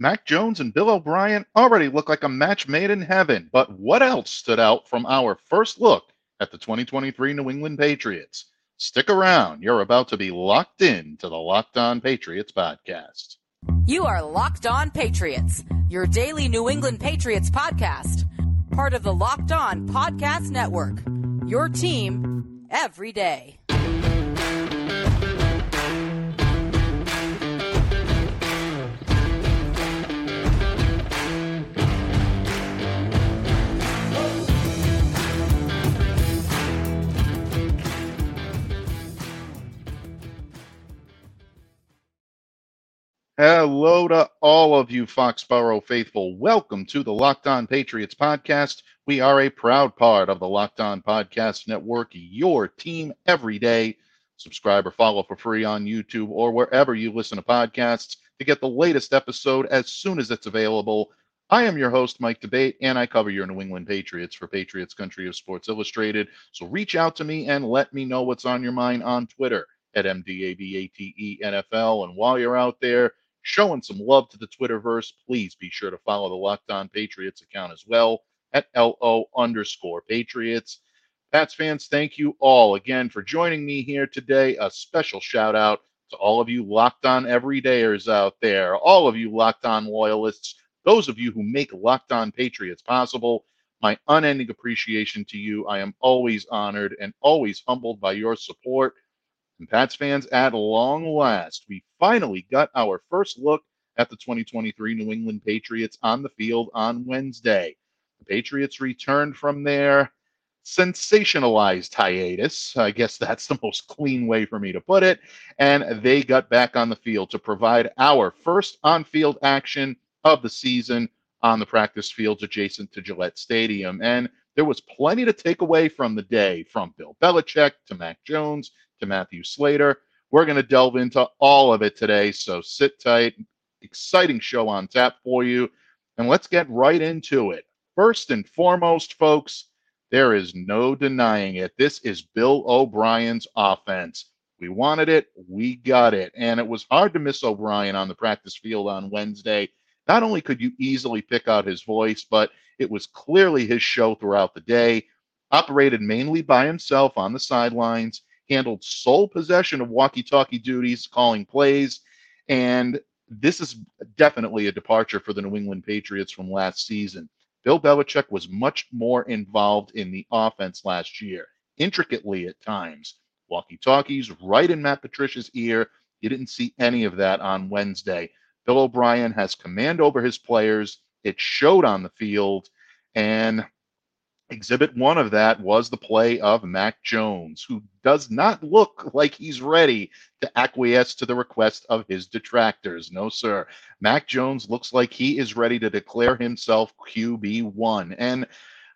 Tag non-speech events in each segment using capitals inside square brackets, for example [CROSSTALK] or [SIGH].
Mac Jones and Bill O'Brien already look like a match made in heaven. But what else stood out from our first look at the 2023 New England Patriots? Stick around. You're about to be locked in to the Locked On Patriots podcast. You are Locked On Patriots, your daily New England Patriots podcast, part of the Locked On Podcast Network. Your team every day. Hello to all of you Foxborough faithful. Welcome to the Locked On Patriots podcast. We are a proud part of the Locked On Podcast Network, your team every day. Subscribe or follow for free on YouTube or wherever you listen to podcasts to get the latest episode as soon as it's available. I am your host, Mike D'Abate, and I cover your New England Patriots for Patriots Country of Sports Illustrated. So reach out to me and let me know what's on your mind on Twitter at MDABATE NFL. And while you're out there, showing some love to the Twitterverse, please be sure to follow the Locked On Patriots account as well at LO underscore Patriots. Pats fans, thank you all again for joining me here today. A special shout out to all of you Locked On Everydayers out there, all of you Locked On loyalists, those of you who make Locked On Patriots possible. My unending appreciation to you. I am always honored and always humbled by your support. And Pats fans, at long last, we finally got our first look at the 2023 New England Patriots on the field on Wednesday. The Patriots returned from their sensationalized hiatus. I guess that's the most clean way for me to put it. And they got back on the field to provide our first on field action of the season on the practice fields adjacent to Gillette Stadium. And there was plenty to take away from the day from Bill Belichick to Mac Jones to Matthew Slater. We're going to delve into all of it today. So sit tight. Exciting show on tap for you. And let's get right into it. First and foremost, folks, there is no denying it. This is Bill O'Brien's offense. We wanted it, we got it. And it was hard to miss O'Brien on the practice field on Wednesday. Not only could you easily pick out his voice, but it was clearly his show throughout the day. Operated mainly by himself on the sidelines handled sole possession of walkie talkie duties, calling plays. And this is definitely a departure for the New England Patriots from last season. Bill Belichick was much more involved in the offense last year, intricately at times. Walkie talkies right in Matt Patricia's ear. You didn't see any of that on Wednesday. Bill O'Brien has command over his players. It showed on the field. And Exhibit one of that was the play of Mac Jones, who does not look like he's ready to acquiesce to the request of his detractors. No, sir. Mac Jones looks like he is ready to declare himself QB1. And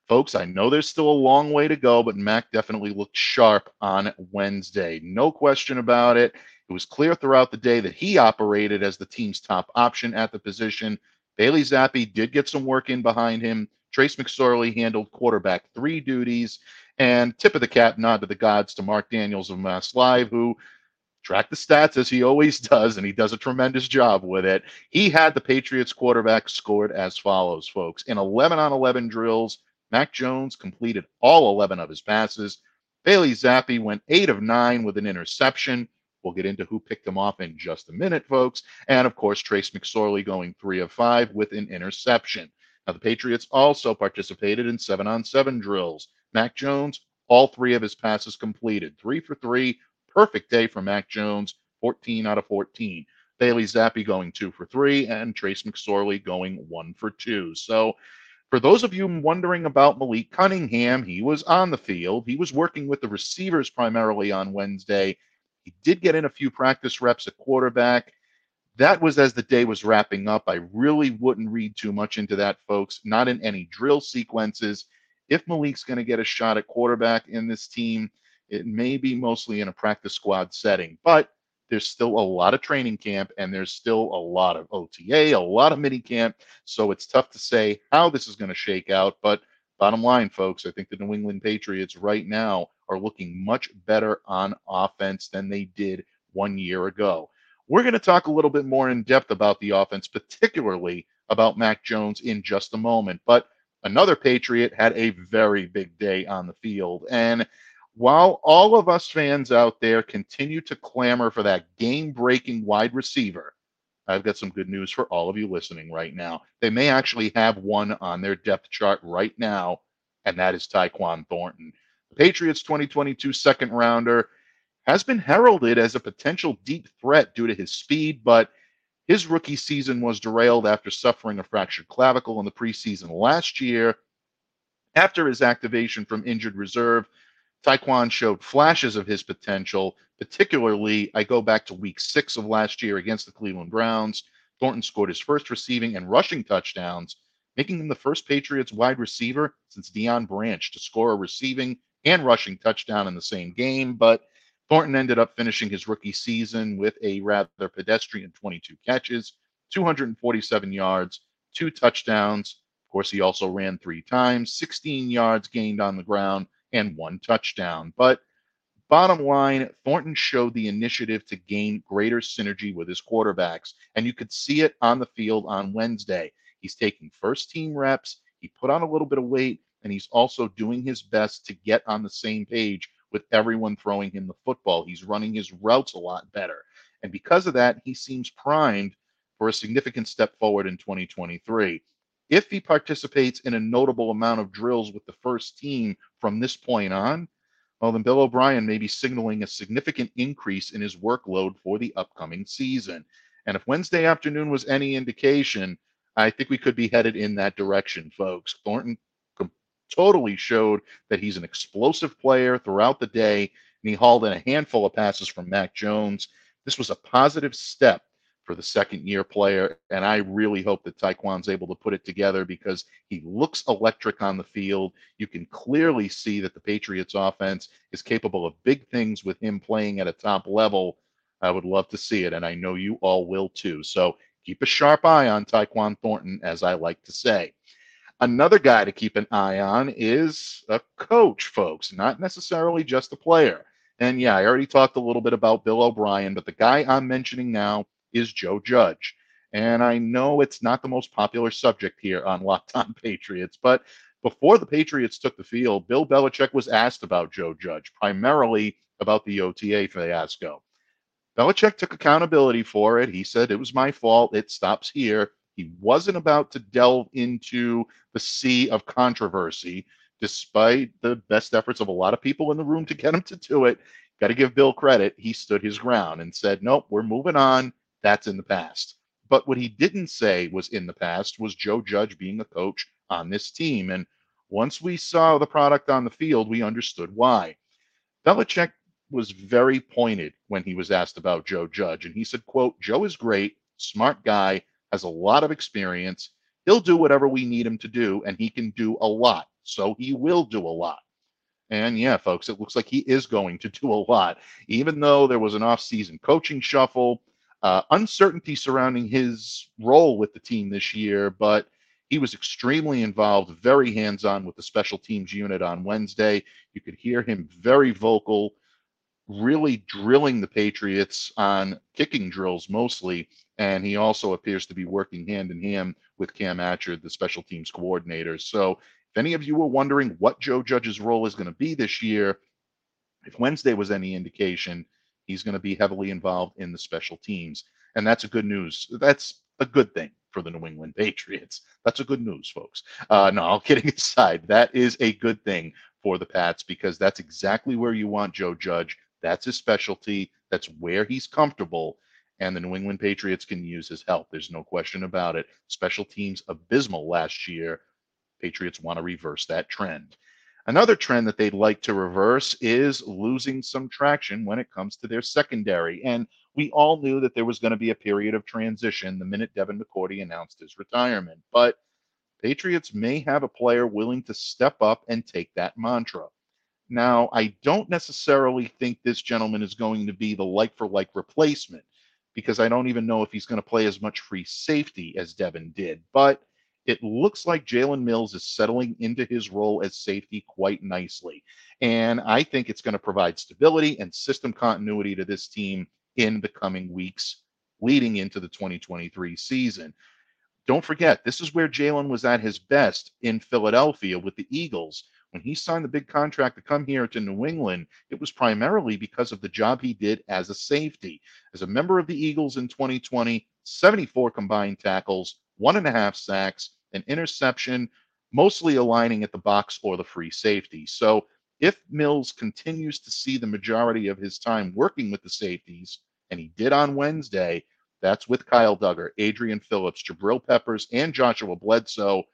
folks, I know there's still a long way to go, but Mac definitely looked sharp on Wednesday. No question about it. It was clear throughout the day that he operated as the team's top option at the position. Bailey Zappe did get some work in behind him. Trace McSorley handled quarterback three duties. And tip of the cap nod to the gods to Mark Daniels of Mass Live, who tracked the stats as he always does, and he does a tremendous job with it. He had the Patriots quarterback scored as follows, folks. In 11 on 11 drills, Mac Jones completed all 11 of his passes. Bailey Zappe went 8 of 9 with an interception. We'll get into who picked him off in just a minute, folks. And of course, Trace McSorley going 3 of 5 with an interception. Now, the Patriots also participated in seven on seven drills. Mac Jones, all three of his passes completed. Three for three. Perfect day for Mac Jones, 14 out of 14. Bailey Zappe going two for three, and Trace McSorley going one for two. So, for those of you wondering about Malik Cunningham, he was on the field. He was working with the receivers primarily on Wednesday. He did get in a few practice reps at quarterback that was as the day was wrapping up. I really wouldn't read too much into that, folks. Not in any drill sequences. If Malik's going to get a shot at quarterback in this team, it may be mostly in a practice squad setting, but there's still a lot of training camp and there's still a lot of OTA, a lot of mini camp. So it's tough to say how this is going to shake out. But bottom line, folks, I think the New England Patriots right now are looking much better on offense than they did one year ago. We're going to talk a little bit more in depth about the offense, particularly about Mac Jones in just a moment. But another Patriot had a very big day on the field. And while all of us fans out there continue to clamor for that game breaking wide receiver, I've got some good news for all of you listening right now. They may actually have one on their depth chart right now, and that is Tyquan Thornton. The Patriots 2022 second rounder has been heralded as a potential deep threat due to his speed, but his rookie season was derailed after suffering a fractured clavicle in the preseason last year. After his activation from injured reserve, Tyquan showed flashes of his potential. Particularly, I go back to week six of last year against the Cleveland Browns. Thornton scored his first receiving and rushing touchdowns, making him the first Patriots wide receiver since Deion Branch to score a receiving and rushing touchdown in the same game. But Thornton ended up finishing his rookie season with a rather pedestrian 22 catches, 247 yards, two touchdowns. Of course, he also ran three times, 16 yards gained on the ground, and one touchdown. But bottom line, Thornton showed the initiative to gain greater synergy with his quarterbacks, and you could see it on the field on Wednesday. He's taking first team reps, he put on a little bit of weight, and he's also doing his best to get on the same page with everyone throwing him the football. He's running his routes a lot better. And because of that, he seems primed for a significant step forward in 2023. If he participates in a notable amount of drills with the first team from this point on, well, then Bill O'Brien may be signaling a significant increase in his workload for the upcoming season. And if Wednesday afternoon was any indication, I think we could be headed in that direction, folks. Thornton totally showed that he's an explosive player throughout the day, and he hauled in a handful of passes from Mac Jones. This was a positive step for the second year player, and I really hope that Tyquan's able to put it together because he looks electric on the field. You can clearly see that the Patriots offense is capable of big things with him playing at a top level. I would love to see it, and I know you all will too. So keep a sharp eye on Tyquan Thornton, as I like to say. Another guy to keep an eye on is a coach, folks, not necessarily just a player. And yeah, I already talked a little bit about Bill O'Brien, but the guy I'm mentioning now is Joe Judge. And I know it's not the most popular subject here on [LAUGHS] Locked On Patriots, but before the Patriots took the field, Bill Belichick was asked about Joe Judge, primarily about the OTA fiasco. Belichick took accountability for it. He said, It was my fault. It stops here. He wasn't about to delve into the sea of controversy, despite the best efforts of a lot of people in the room to get him to do it. Got to give Bill credit. He stood his ground and said, Nope, we're moving on. That's in the past. But what he didn't say was in the past was Joe Judge being a coach on this team. And once we saw the product on the field, we understood why. Belichick was very pointed when he was asked about Joe Judge. And he said, quote, Joe is great, smart guy, has a lot of experience. He'll do whatever we need him to do, and he can do a lot. So he will do a lot. And yeah, folks, it looks like he is going to [LAUGHS] do a lot. Even though there was an off-season coaching shuffle, uh, uncertainty surrounding his role with the team this year, but he was extremely involved, very hands on with the special teams unit on Wednesday. You could hear him very vocal, really drilling the Patriots on kicking drills mostly and he also appears to be working hand in hand with Cam Achord, the special teams coordinator. So, if any of you were wondering what Joe Judge's role is going to be this year, if Wednesday was any indication, he's going to be heavily involved in the special teams. And that's a good news. That's a good thing for the New England [LAUGHS] Patriots. That's a good news, folks. Uh, no, all kidding aside, that is a good thing for the Pats because that's exactly where you want Joe Judge. That's his specialty. That's where he's comfortable and the New England Patriots can use his help. There's no question about it. Special teams abysmal last year. Patriots want to reverse that trend. Another trend that they'd like to reverse is losing some traction when it comes to their secondary. And we all knew that there was going to be a period of transition the minute Devin McCourty announced his retirement. But Patriots may have a player willing to step up and take that mantra. Now, I don't necessarily think this gentleman is going to be the like for like replacement because I don't even know if he's going to play as much free safety as Devin did. But it looks like Jalen Mills is settling into his role as safety quite nicely. And I think it's going to provide stability and system continuity to this team in the coming weeks leading into the 2023 season. Don't forget, this is where Jalen was at his best in Philadelphia with the Eagles. When he signed the big contract to come here to New England, it was primarily because of the job he did as a safety. As a member of the Eagles in 2020, 74 combined tackles, one and a half sacks, an interception, mostly aligning at the box or the free safety. So if Mills continues to see the majority of his time working with the safeties, and he did on Wednesday, that's with Kyle Dugger, Adrian Phillips, Jabril Peppers, and Joshua Bledsoe.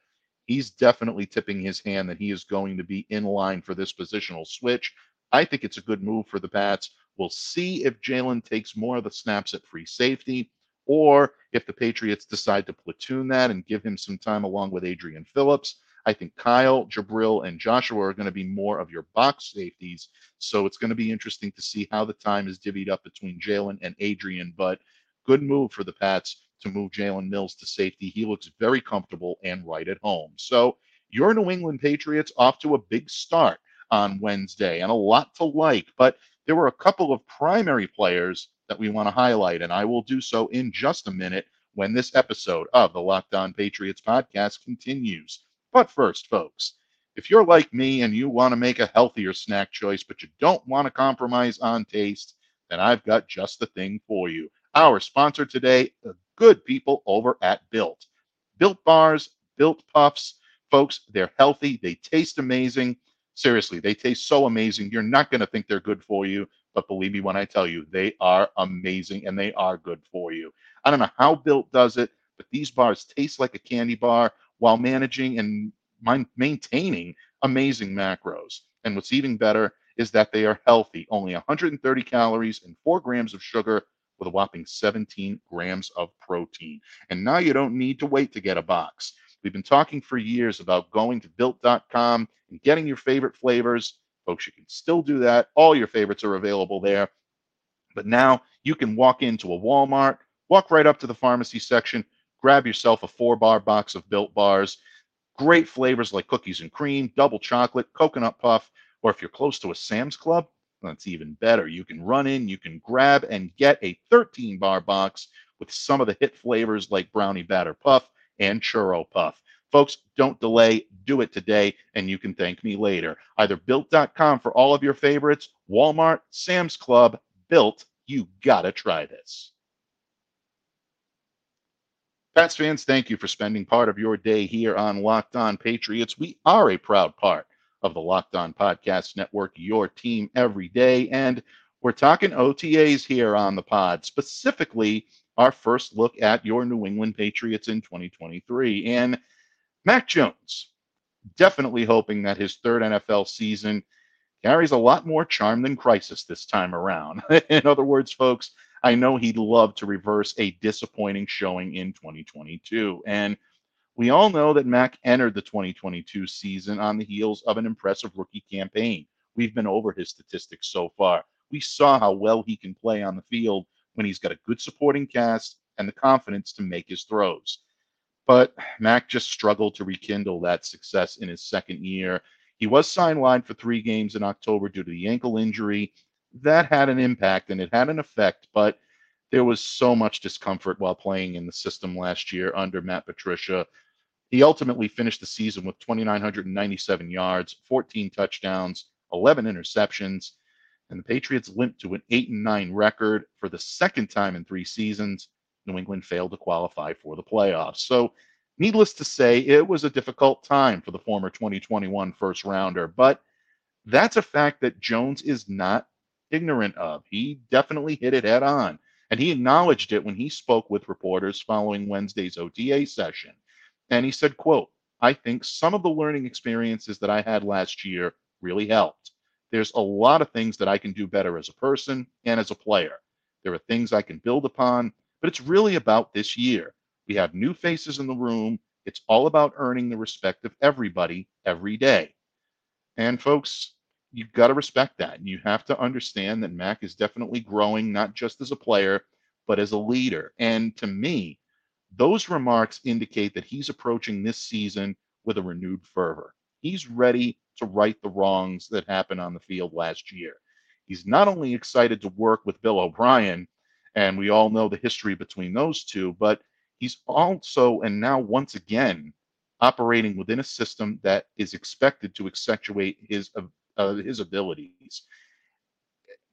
He's definitely tipping his hand that he is going to be in line for this positional switch. I think it's a good move for the Pats. We'll see if Jalen takes more of the snaps at free safety or if the Patriots decide to platoon that and give him some time along with Adrian Phillips. I think Kyle, Jabril, and Joshua are going to be more of your box safeties. So it's going to be interesting to see how the time is divvied up between Jalen and Adrian. But good move for the Pats to move Jalen Mills to safety. He looks very comfortable and right at home. So your New England Patriots off to a big start on Wednesday and a lot to like. But there were a couple of primary players that we want to highlight, and I will do so in just a minute when this episode of the Locked On Patriots podcast continues. But first, folks, if you're like me and you want to make a healthier snack choice, but you don't want to compromise on taste, then I've got just the thing for you. Our sponsor today, the good people over at Built. Built bars, Built puffs. Folks, they're healthy, they taste amazing. Seriously, they taste so amazing. You're not going to think they're good for you, but believe me when I tell you, they are amazing and they are good for you. I don't know how Built does it, but these bars taste like a candy bar while managing and maintaining amazing macros. And what's even better is that they are healthy, only 130 calories and 4 grams of sugar with a whopping 17 grams of protein. And now you don't need to wait to get a box. We've been talking for years about going to built.com and getting your favorite flavors. Folks, you can still do that. All your favorites are available there. But now you can walk into a Walmart, walk right up to the pharmacy section, grab yourself a four bar box of built bars. Great flavors like cookies and cream, double chocolate, coconut puff, or if you're close to a Sam's Club, that's even better. You can run in, you can grab and get a 13 bar box with some of the hit flavors like brownie batter puff and churro puff. Folks, don't delay. Do it today, and you can thank me later. Either built.com for all of your favorites, Walmart, Sam's Club, Built. You gotta try this. Pats fans, thank you for spending part of your day here on Locked On Patriots. We are a proud part of the Locked On Podcast Network, your team every day. And we're talking OTAs here on the pod, specifically our first look at your New England Patriots in 2023. And Mac Jones, definitely hoping that his third NFL season carries a lot more charm than crisis this time around. [LAUGHS] in other words, folks, I know he'd love to reverse a disappointing showing in 2022. And we all know that Mac entered the 2022 season on the heels of an impressive rookie campaign. We've been over his statistics so far. We saw how well he can play on the field when he's got a good supporting cast and the confidence to make his throws. But Mac just struggled to rekindle that success in his second year. He was sidelined for three games in October due to the ankle injury, that had an impact and it had an effect, but there was so much discomfort while playing in the system last year under Matt Patricia. He ultimately finished the season with 2,997 yards, 14 touchdowns, 11 interceptions, and the Patriots limped to an 8 and 9 record for the second time in three seasons. New England failed to qualify for the playoffs. So, needless to say, it was a difficult time for the former 2021 first rounder, but that's a fact that Jones is not ignorant of. He definitely hit it head on. And he acknowledged it when he spoke with reporters following Wednesday's OTA session. And he said, quote, I think some of the learning experiences that I had last year really helped. There's a lot of things that I can do better as a person and as a player. There are things I can build upon, but it's really about this year. We have new faces in the room. It's all about earning the respect of everybody every day. And folks, you've got to respect that. And you have to understand that Mac is definitely growing, not just as a player, but as a leader. And to me, those remarks indicate that he's approaching this season with a renewed fervor. He's ready to right the wrongs that happened on the field last year. He's not only excited to work with Bill O'Brien And we all know the history between those two, but he's also, and now once again, operating within a system that is expected to accentuate his uh, his abilities.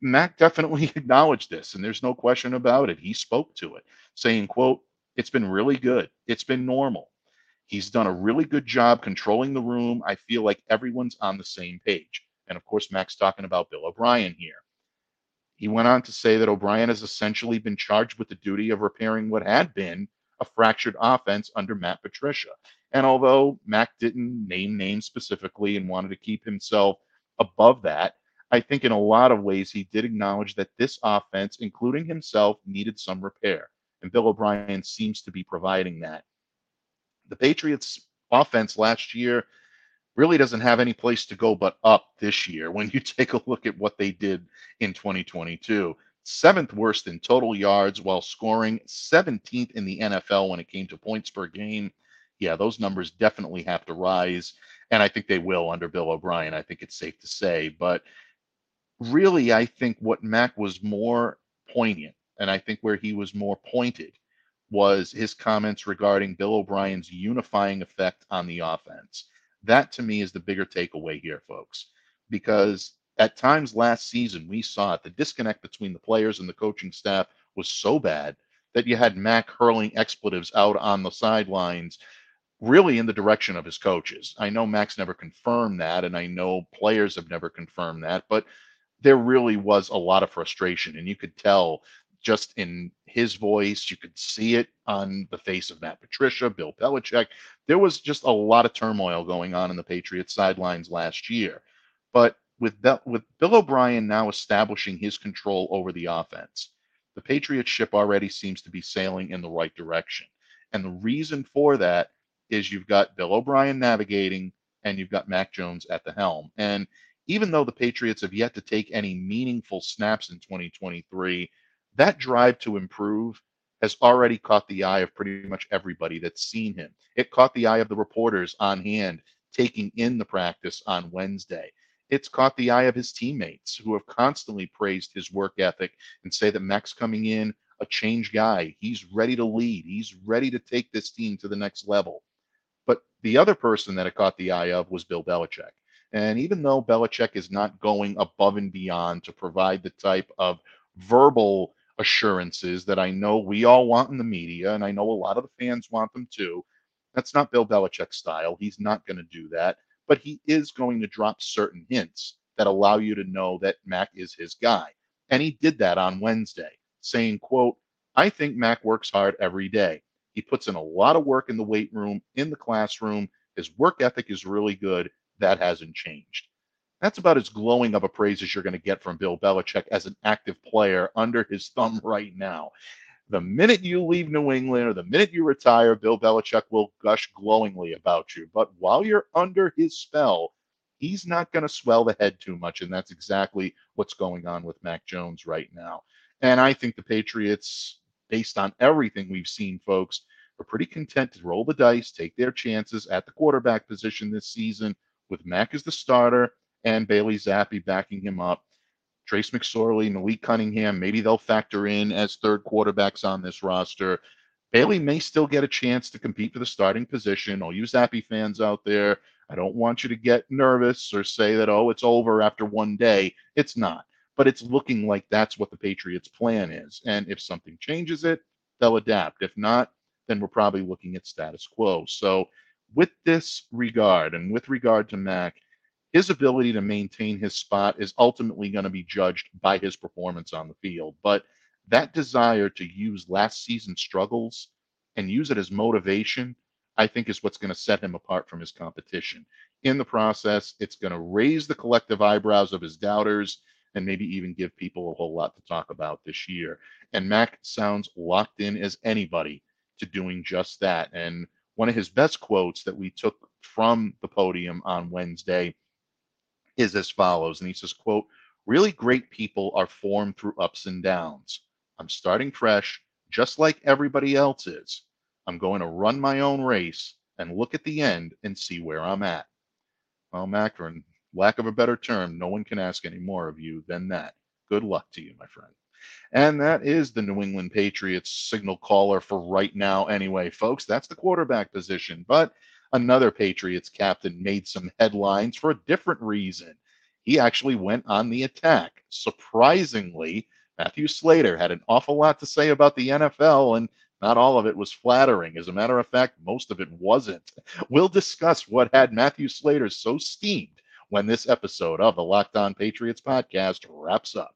Mac definitely [LAUGHS] acknowledged this, and there's no question about it. He spoke to it, saying, "quote It's been really good. It's been normal. He's done a really good job controlling the room. I feel like everyone's on the same page." And of course, Mac's talking about Bill O'Brien here. He went on to say that O'Brien has essentially been charged with the duty of repairing what had been a fractured offense under Matt Patricia. And although Mac didn't name names specifically and wanted to keep himself above that, I think in a lot of ways he did acknowledge that this offense, including himself, needed some repair. And Bill O'Brien seems to be providing that. The Patriots' offense last year really doesn't have any place to go but up this year when you [LAUGHS] take a look at what they did in 2022. Seventh worst in total yards while scoring 17th in the NFL when it came to points per game. Yeah, those numbers definitely have to rise. And I think they will under Bill O'Brien. I think it's safe to say. But really, I think what Mac was more poignant, and I think where he was more pointed, was his comments regarding Bill O'Brien's unifying effect on the offense. That to me is the bigger takeaway here, folks, because at times last season we saw it. The disconnect between the players and the coaching staff was so bad that you had Mac hurling expletives out on the sidelines, really in the direction of his coaches. I know Mac's never confirmed that, and I know players have never confirmed that, but there really was a lot of frustration, and you could tell just in his voice. You could see it on the face of Matt Patricia, Bill Belichick. There was just a lot of turmoil going on in the Patriots sidelines last year. But with Be- with Bill O'Brien now establishing his control over the offense, the Patriots ship already seems to be sailing in the right direction. And the reason for that is you've got Bill O'Brien navigating and you've got Mac Jones at the helm. And even though the Patriots have yet to take any meaningful snaps in 2023, that drive to improve has already caught the eye of pretty much everybody that's seen him. It caught the eye of the reporters on hand taking in the practice on Wednesday. It's caught the eye of his teammates who have constantly praised his work ethic and say that Mac's coming in a change guy. He's ready to lead. He's ready to take this team to the next level. But the other person that it caught the eye of was Bill Belichick. And even though Belichick is not going above and beyond to provide the type of verbal assurances that I know we all want in the media, and I know a lot of the fans want them too. That's not Bill Belichick's style. He's not going to do that, but he is going to drop certain hints that allow you to know that Mac is his guy. And he did that on Wednesday, saying, quote, I think Mac works hard every day. He puts in a lot of work in the weight room, in the classroom. His work ethic is really good. That hasn't changed. That's about as glowing of a praise as you're going to get from Bill Belichick as an active player under his thumb right now. The minute you leave New England or the minute you retire, Bill Belichick will gush glowingly about you. But while you're under his spell, he's not going to swell the head too much. And that's exactly what's going on with Mac Jones right now. And I think the Patriots, based on everything we've seen, folks, are pretty content to roll the dice, take their chances at the quarterback position this season with Mac as the starter and Bailey Zappe backing him up. Trace McSorley, Malik Cunningham, maybe they'll factor in as third quarterbacks on this roster. Bailey may still get a chance to compete for the starting position. All you Zappe fans out there, I don't want you to get nervous or say that, oh, it's over after one day. It's not. But it's looking like that's what the Patriots' plan is. And if something changes it, they'll adapt. If not, then we're probably looking at status quo. So, with this regard and with regard to Mac, his ability to maintain his spot is ultimately going to be judged by his performance on the field. But that desire to use last season's struggles and use it as motivation, I think, is what's going to set him apart from his competition. In the process, it's going to raise the collective eyebrows of his doubters and maybe even give people a whole lot to talk about this year. And Mac sounds locked in as anybody to doing just that. And one of his best quotes that we took from the podium on Wednesday is as follows. And he says, quote, really great people are formed through ups and downs. I'm starting fresh, just like everybody else is. I'm going to run my own race and look at the end and see where I'm at. Well, Macron, lack of a better term, no one can ask any more of you than that. Good luck to you, my friend. And that is the New England Patriots signal caller for right now, anyway, folks. That's the quarterback position. But another Patriots captain made some headlines for a different reason. He actually went on the attack. Surprisingly, Matthew Slater had an awful lot to say about the NFL, and not all of it was flattering. As a matter of fact, most of it wasn't. [LAUGHS] We'll discuss what had Matthew Slater so steamed when this episode of the Locked On Patriots podcast wraps up.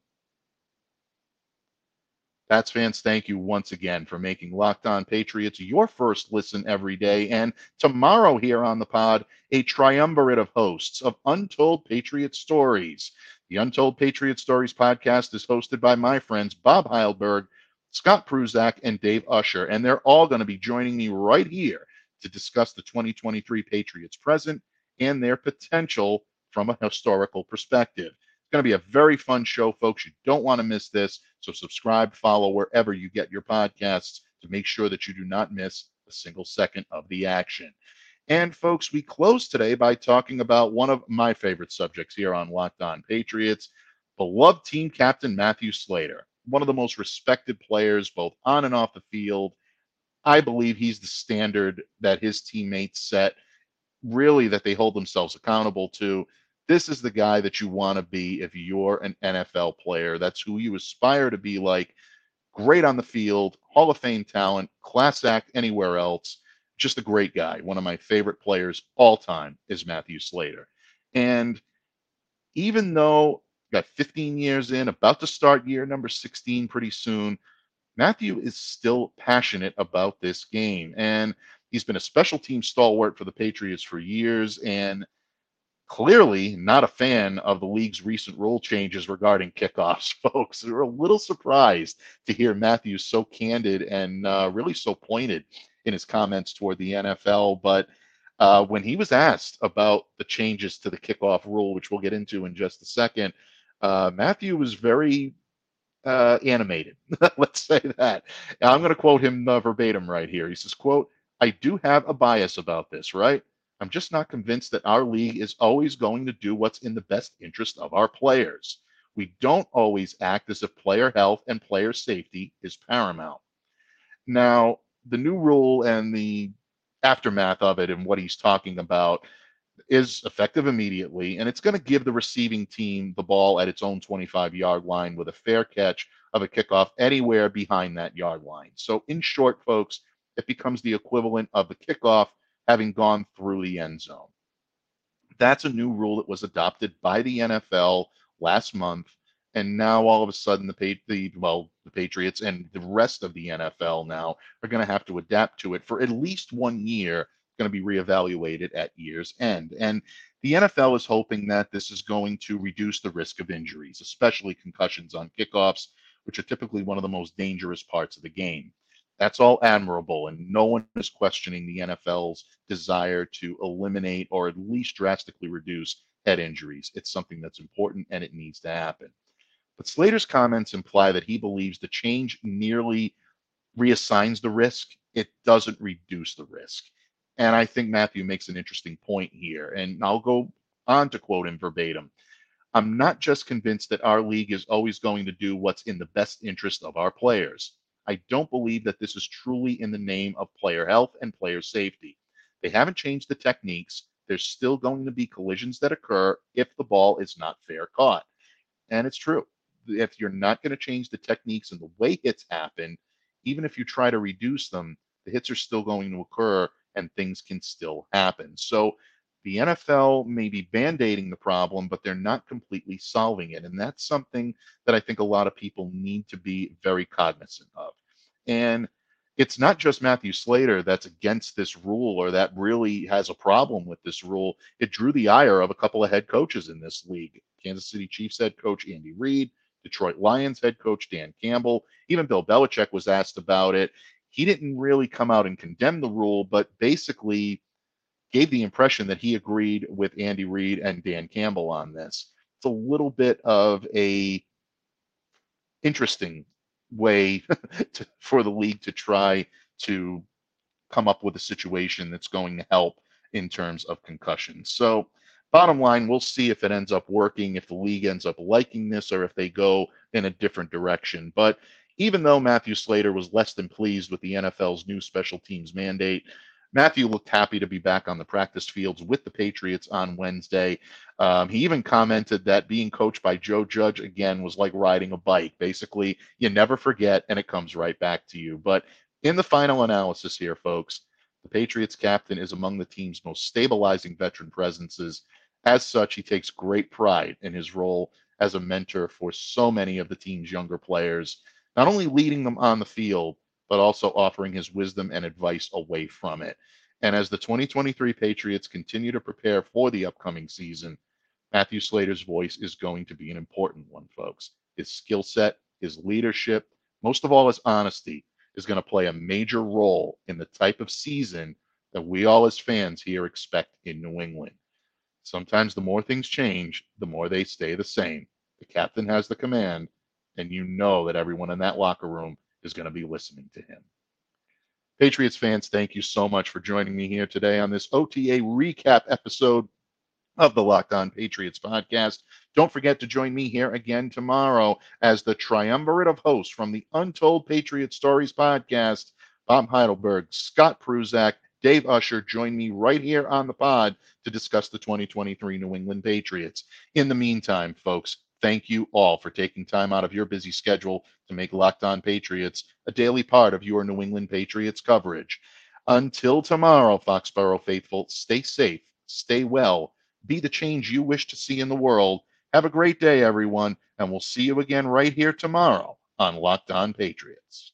Pats fans, thank you once again for making Locked On Patriots your first listen every day. And tomorrow, here on the pod, a triumvirate of hosts of Untold Patriot Stories. The Untold Patriot Stories podcast is hosted by my friends Bob Heilberg, Scott Pruzak, and Dave Usher. And they're all going to be joining me right here to discuss the 2023 Patriots present and their potential from a historical perspective. Going to be a very fun show, folks. You don't want to miss this. So subscribe, follow wherever you get your podcasts to make sure that you do not miss a single second of the action. And folks, we close today by talking about one of my favorite subjects here on Locked On Patriots, beloved team captain Matthew Slater, one of the most respected players both on and off the field. I believe he's the standard that his teammates set, really that they hold themselves accountable to. This is the guy that you want to be if you're an NFL player. That's who you aspire to be like. Great on the field, Hall of Fame talent, class act anywhere else just a great guy. One of my favorite players all time is Matthew Slater. And even though got 15 years in, about to start year number 16 pretty soon, Matthew is still passionate about this game. And he's been a special team stalwart for the Patriots for years and clearly not a fan of the league's recent rule changes regarding kickoffs, [LAUGHS] folks. We're a little surprised to hear Matthew so candid and uh, really so pointed in his comments toward the NFL. But uh, when he was asked about the changes to the kickoff rule, which we'll get into in just a second, uh, Matthew was very uh, animated. [LAUGHS] Let's say that. I'm going to quote him uh, verbatim right here. He says, "quote I do have a bias about this, right? I'm just not convinced that our league is always going to do what's in the best interest of our players. We don't always act as if player health and player safety is paramount. Now, the new rule and the aftermath of it and what he's talking about is effective immediately, and it's going to give the receiving team the ball at its own 25 yard line with a fair catch of a kickoff anywhere behind that yard line. So, in short, folks, it becomes the equivalent of the kickoff having gone through the end zone. That's a new rule that was adopted by the NFL last month and now all of a sudden the the well the Patriots and the rest of the NFL now are going to have to adapt to it for at least one year. Going to be reevaluated at year's end, and the NFL is hoping that this is going to reduce the risk of injuries, especially concussions on kickoffs, which are typically one of the most dangerous parts of the game. That's all admirable, and no one is questioning the NFL's desire to eliminate or at least drastically reduce head injuries. It's something that's important and it needs to happen. But Slater's comments imply that he believes the change nearly reassigns the risk, it doesn't reduce the risk. And I think Matthew makes an interesting point here. And I'll go on to quote him verbatim. I'm not just convinced that our league is always going to do what's in the best interest of our players. I don't believe that this is truly in the name of player health and player safety. They haven't changed the techniques. There's still going to be collisions that occur if the ball is not fair caught. And it's true if you're not going to change the techniques and the way hits happen, even if you try to reduce them, the hits are still going to occur and things can still happen. So the NFL may be band aiding the problem, but they're not completely solving it. And that's something that I think a lot of people need to be very cognizant of. And it's not just Matthew Slater that's against this rule or that really has a problem with this rule. It drew the ire of a couple of head coaches in this league. Kansas City Chiefs head coach Andy Reid, Detroit Lions head coach Dan Campbell. Even Bill Belichick was asked about it. He didn't really come out and condemn the rule, but basically gave the impression that he agreed with Andy Reid and Dan Campbell on this. It's a little bit of a interesting way [LAUGHS] to, for the league to try to come up with a situation that's going to help in terms of concussions. So bottom line, we'll see if it ends up working, if the league ends up liking this, or if they go in a different direction. But even though Matthew Slater was less than pleased with the NFL's new special teams mandate, Matthew looked happy to be back on the practice fields with the Patriots on Wednesday. Um, he even commented that being coached by Joe Judge again was like riding a bike. Basically, you never forget and it comes right back to you. But in the final analysis here, folks, the Patriots captain is among the team's most stabilizing veteran presences. As such, he takes great pride in his role as a mentor for so many of the team's younger players, not only leading them on the field, but also offering his wisdom and advice away from it. And as the 2023 Patriots continue to prepare for the upcoming season, Matthew Slater's voice is going to be an important one, folks. His skill set, his leadership, most of all, his honesty is going to play a major role in the type of season that we all as fans here expect in New England. Sometimes the more things change, the more they stay the same. The captain has the command, and you know that everyone in that locker room is going to be listening to him. Patriots fans, thank you so much for joining me here today on this OTA recap episode of the Locked On Patriots podcast. Don't forget to join me here again tomorrow as the triumvirate of hosts from the Untold Patriot Stories podcast. Bob Heidelberg, Scott Pruzak, Dave Usher join me right here on the pod to discuss the 2023 New England Patriots. In the meantime, folks, Thank you all for taking time out of your busy schedule to make Locked On Patriots a daily part of your New England Patriots coverage. Until tomorrow, Foxborough faithful, stay safe, stay well, be the change you wish to see in the world. Have a great day, everyone, and we'll see you again right here tomorrow on Locked On Patriots.